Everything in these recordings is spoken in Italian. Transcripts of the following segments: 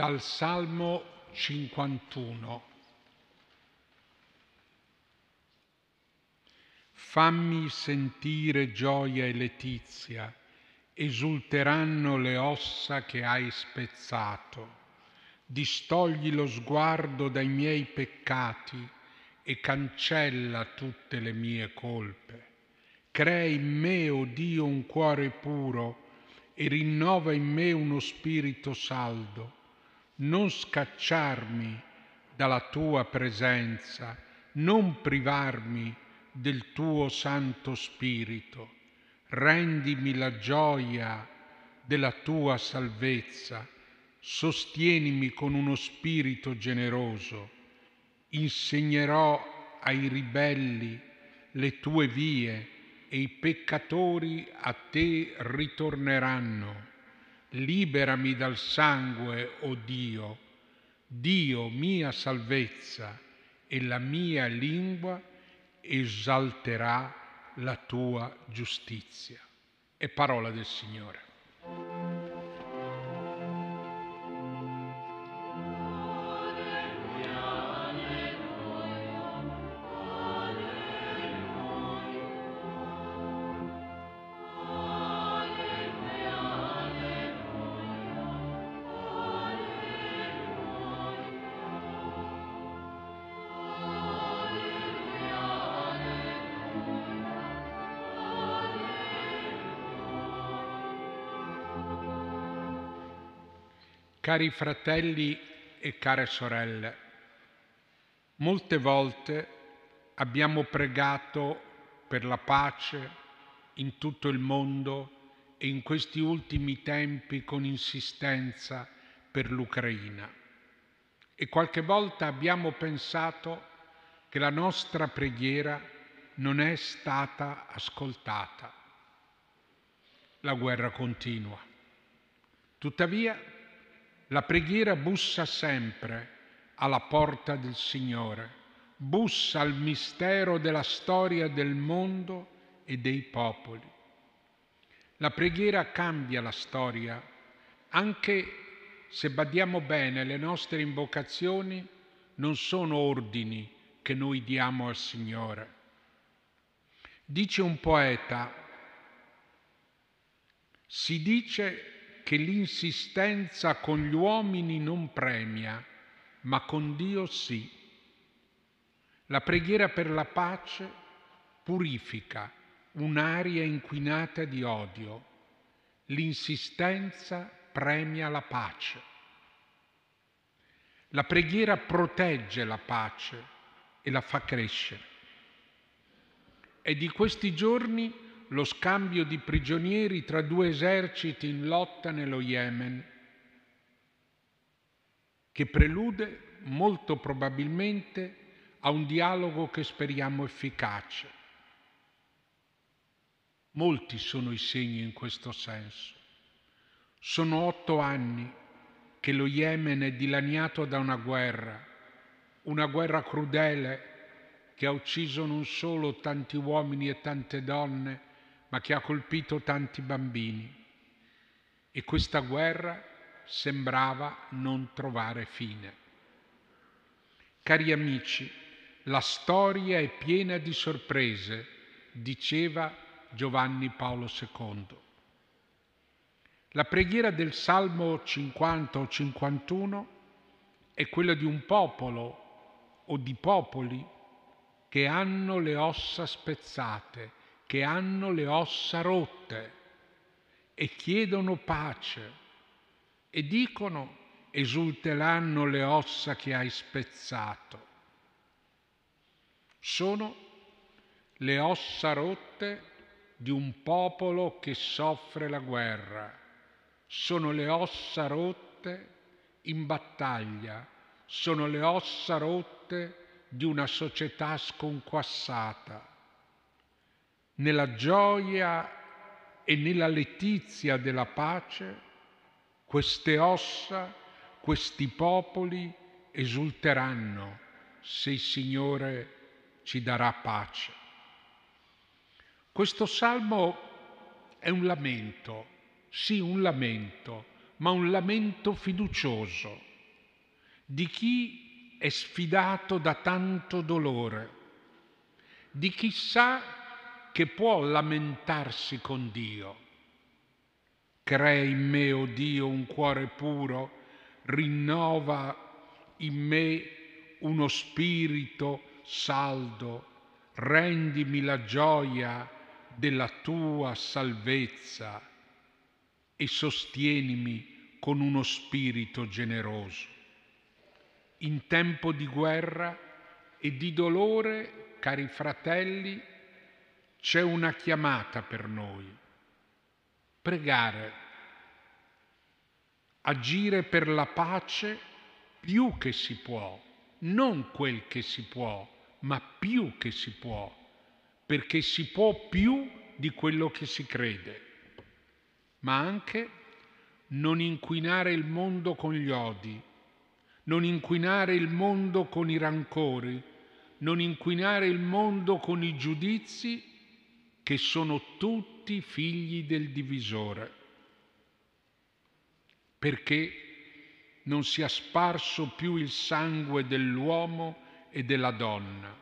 Dal Salmo 51. Fammi sentire gioia e letizia, esulteranno le ossa che hai spezzato. Distogli lo sguardo dai miei peccati e cancella tutte le mie colpe. Crea in me, o oh Dio, un cuore puro e rinnova in me uno spirito saldo non scacciarmi dalla tua presenza, non privarmi del tuo Santo Spirito. Rendimi la gioia della tua salvezza, sostienimi con uno spirito generoso. Insegnerò ai ribelli le tue vie e i peccatori a te ritorneranno liberami dal sangue, o oh Dio, Dio mia salvezza, e la mia lingua esalterà la tua giustizia. È parola del Signore. Cari fratelli e care sorelle, molte volte abbiamo pregato per la pace in tutto il mondo e in questi ultimi tempi con insistenza per l'Ucraina. E qualche volta abbiamo pensato che la nostra preghiera non è stata ascoltata. La guerra continua. Tuttavia, la preghiera bussa sempre alla porta del Signore, bussa al mistero della storia del mondo e dei popoli. La preghiera cambia la storia, anche se badiamo bene, le nostre invocazioni non sono ordini che noi diamo al Signore. Dice un poeta, si dice che l'insistenza con gli uomini non premia, ma con Dio sì. La preghiera per la pace purifica un'aria inquinata di odio. L'insistenza premia la pace. La preghiera protegge la pace e la fa crescere. È di questi giorni lo scambio di prigionieri tra due eserciti in lotta nello Yemen, che prelude molto probabilmente a un dialogo che speriamo efficace. Molti sono i segni in questo senso. Sono otto anni che lo Yemen è dilaniato da una guerra, una guerra crudele che ha ucciso non solo tanti uomini e tante donne, ma che ha colpito tanti bambini. E questa guerra sembrava non trovare fine. Cari amici, la storia è piena di sorprese, diceva Giovanni Paolo II. La preghiera del Salmo 50 o 51 è quella di un popolo o di popoli che hanno le ossa spezzate, che hanno le ossa rotte e chiedono pace e dicono esulteranno le ossa che hai spezzato. Sono le ossa rotte di un popolo che soffre la guerra, sono le ossa rotte in battaglia, sono le ossa rotte di una società sconquassata nella gioia e nella letizia della pace, queste ossa, questi popoli esulteranno se il Signore ci darà pace. Questo salmo è un lamento, sì un lamento, ma un lamento fiducioso. di chi è sfidato da tanto dolore, di chi sa che può lamentarsi con Dio. Crea in me, o oh Dio, un cuore puro, rinnova in me uno spirito saldo, rendimi la gioia della tua salvezza e sostienimi con uno spirito generoso. In tempo di guerra e di dolore, cari fratelli, c'è una chiamata per noi. Pregare, agire per la pace più che si può, non quel che si può, ma più che si può, perché si può più di quello che si crede, ma anche non inquinare il mondo con gli odi, non inquinare il mondo con i rancori, non inquinare il mondo con i giudizi che sono tutti figli del divisore, perché non sia sparso più il sangue dell'uomo e della donna.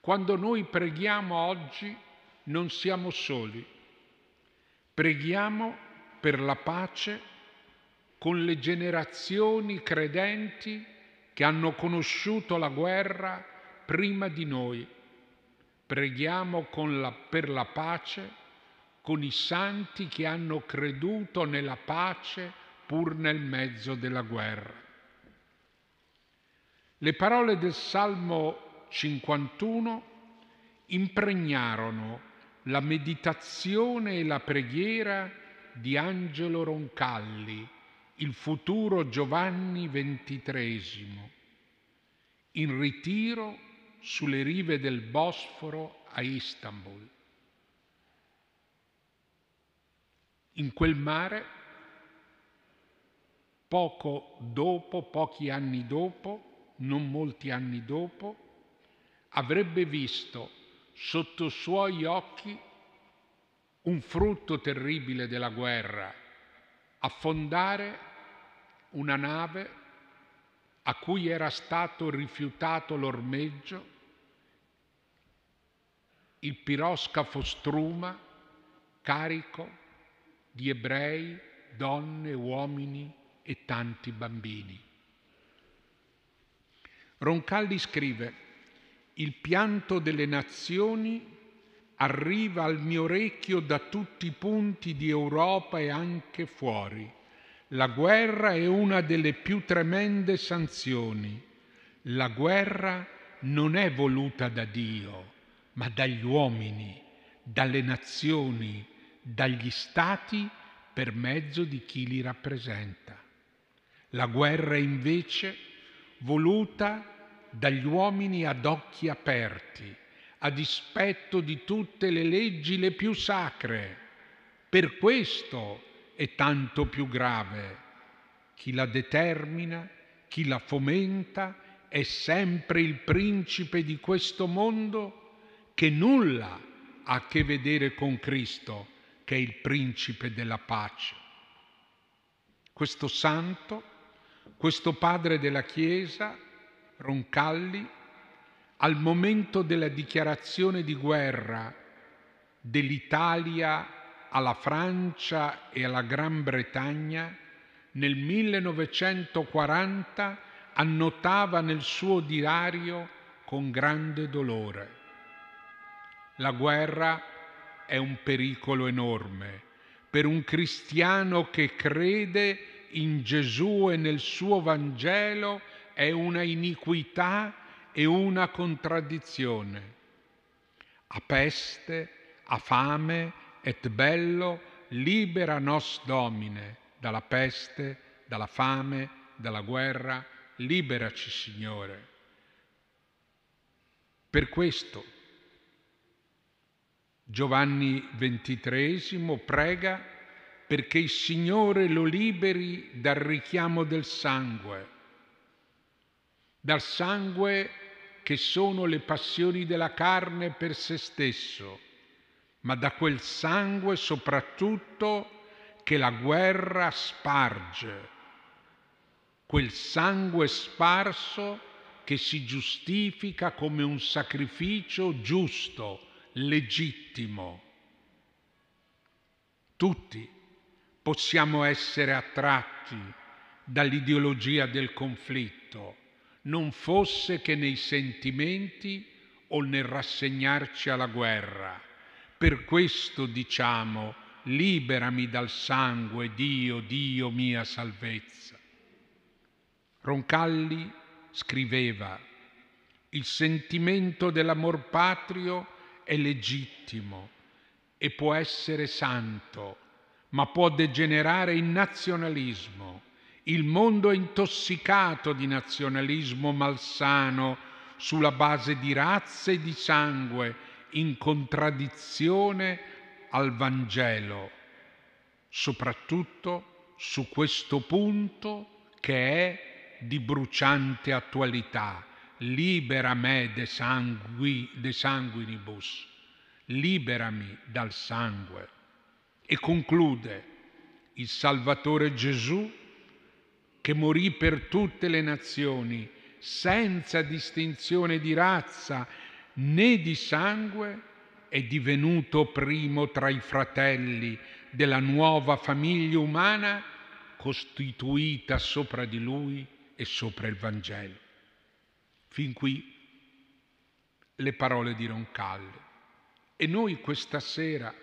Quando noi preghiamo oggi non siamo soli, preghiamo per la pace con le generazioni credenti che hanno conosciuto la guerra prima di noi Preghiamo la, per la pace con i santi che hanno creduto nella pace pur nel mezzo della guerra. Le parole del Salmo 51 impregnarono la meditazione e la preghiera di Angelo Roncalli, il futuro Giovanni XXIII, in ritiro sulle rive del Bosforo a Istanbul. In quel mare, poco dopo, pochi anni dopo, non molti anni dopo, avrebbe visto sotto suoi occhi un frutto terribile della guerra, affondare una nave a cui era stato rifiutato l'ormeggio il piroscafo Struma carico di ebrei, donne, uomini e tanti bambini. Roncalli scrive, il pianto delle nazioni arriva al mio orecchio da tutti i punti di Europa e anche fuori. La guerra è una delle più tremende sanzioni. La guerra non è voluta da Dio, ma dagli uomini, dalle nazioni, dagli stati per mezzo di chi li rappresenta. La guerra invece voluta dagli uomini ad occhi aperti, a dispetto di tutte le leggi le più sacre. Per questo è tanto più grave. Chi la determina, chi la fomenta, è sempre il principe di questo mondo che nulla ha a che vedere con Cristo, che è il principe della pace. Questo santo, questo padre della Chiesa, Roncalli, al momento della dichiarazione di guerra dell'Italia alla Francia e alla Gran Bretagna, nel 1940 annotava nel suo diario con grande dolore la guerra è un pericolo enorme per un cristiano che crede in Gesù e nel suo Vangelo è una iniquità e una contraddizione. A peste, a fame et bello, libera nos Domine dalla peste, dalla fame, dalla guerra, liberaci Signore. Per questo Giovanni XXIII prega perché il Signore lo liberi dal richiamo del sangue, dal sangue che sono le passioni della carne per se stesso, ma da quel sangue soprattutto che la guerra sparge, quel sangue sparso che si giustifica come un sacrificio giusto, legittimo. Tutti possiamo essere attratti dall'ideologia del conflitto, non fosse che nei sentimenti o nel rassegnarci alla guerra. Per questo diciamo, liberami dal sangue, Dio, Dio mia salvezza. Roncalli scriveva, il sentimento dell'amor patrio è legittimo e può essere santo, ma può degenerare in nazionalismo. Il mondo è intossicato di nazionalismo malsano sulla base di razza e di sangue, in contraddizione al Vangelo, soprattutto su questo punto che è di bruciante attualità. Libera me de, sangui, de sanguinibus, liberami dal sangue. E conclude, il Salvatore Gesù, che morì per tutte le nazioni, senza distinzione di razza né di sangue, è divenuto primo tra i fratelli della nuova famiglia umana costituita sopra di lui e sopra il Vangelo. Fin qui le parole di Roncalli. E noi questa sera,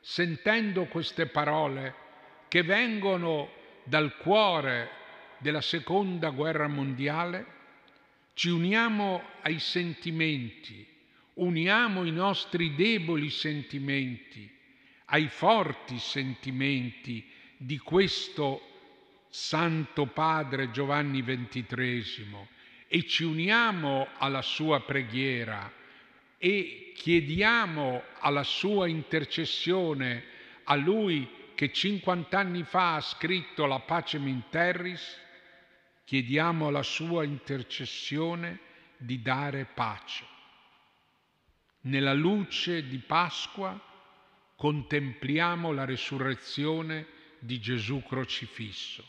sentendo queste parole che vengono dal cuore della seconda guerra mondiale, ci uniamo ai sentimenti, uniamo i nostri deboli sentimenti ai forti sentimenti di questo Santo Padre Giovanni XXIII e ci uniamo alla sua preghiera e chiediamo alla sua intercessione a lui che 50 anni fa ha scritto la Pacem in Terris, chiediamo alla sua intercessione di dare pace. Nella luce di Pasqua contempliamo la resurrezione di Gesù crocifisso.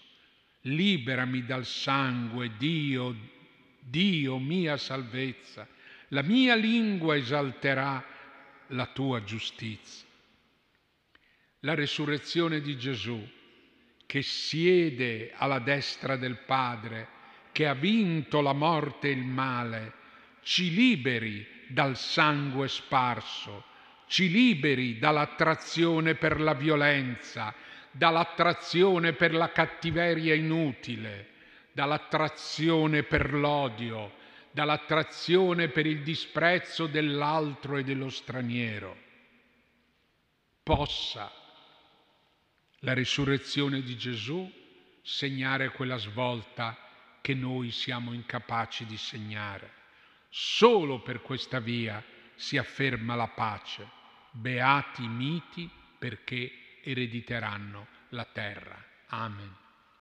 Liberami dal sangue, Dio, Dio mia salvezza. La mia lingua esalterà la tua giustizia. La resurrezione di Gesù che siede alla destra del Padre, che ha vinto la morte e il male, ci liberi dal sangue sparso, ci liberi dall'attrazione per la violenza, dall'attrazione per la cattiveria inutile, dall'attrazione per l'odio, dall'attrazione per il disprezzo dell'altro e dello straniero. Possa la risurrezione di Gesù segnare quella svolta che noi siamo incapaci di segnare. Solo per questa via si afferma la pace. Beati i miti perché erediteranno la terra. Amen.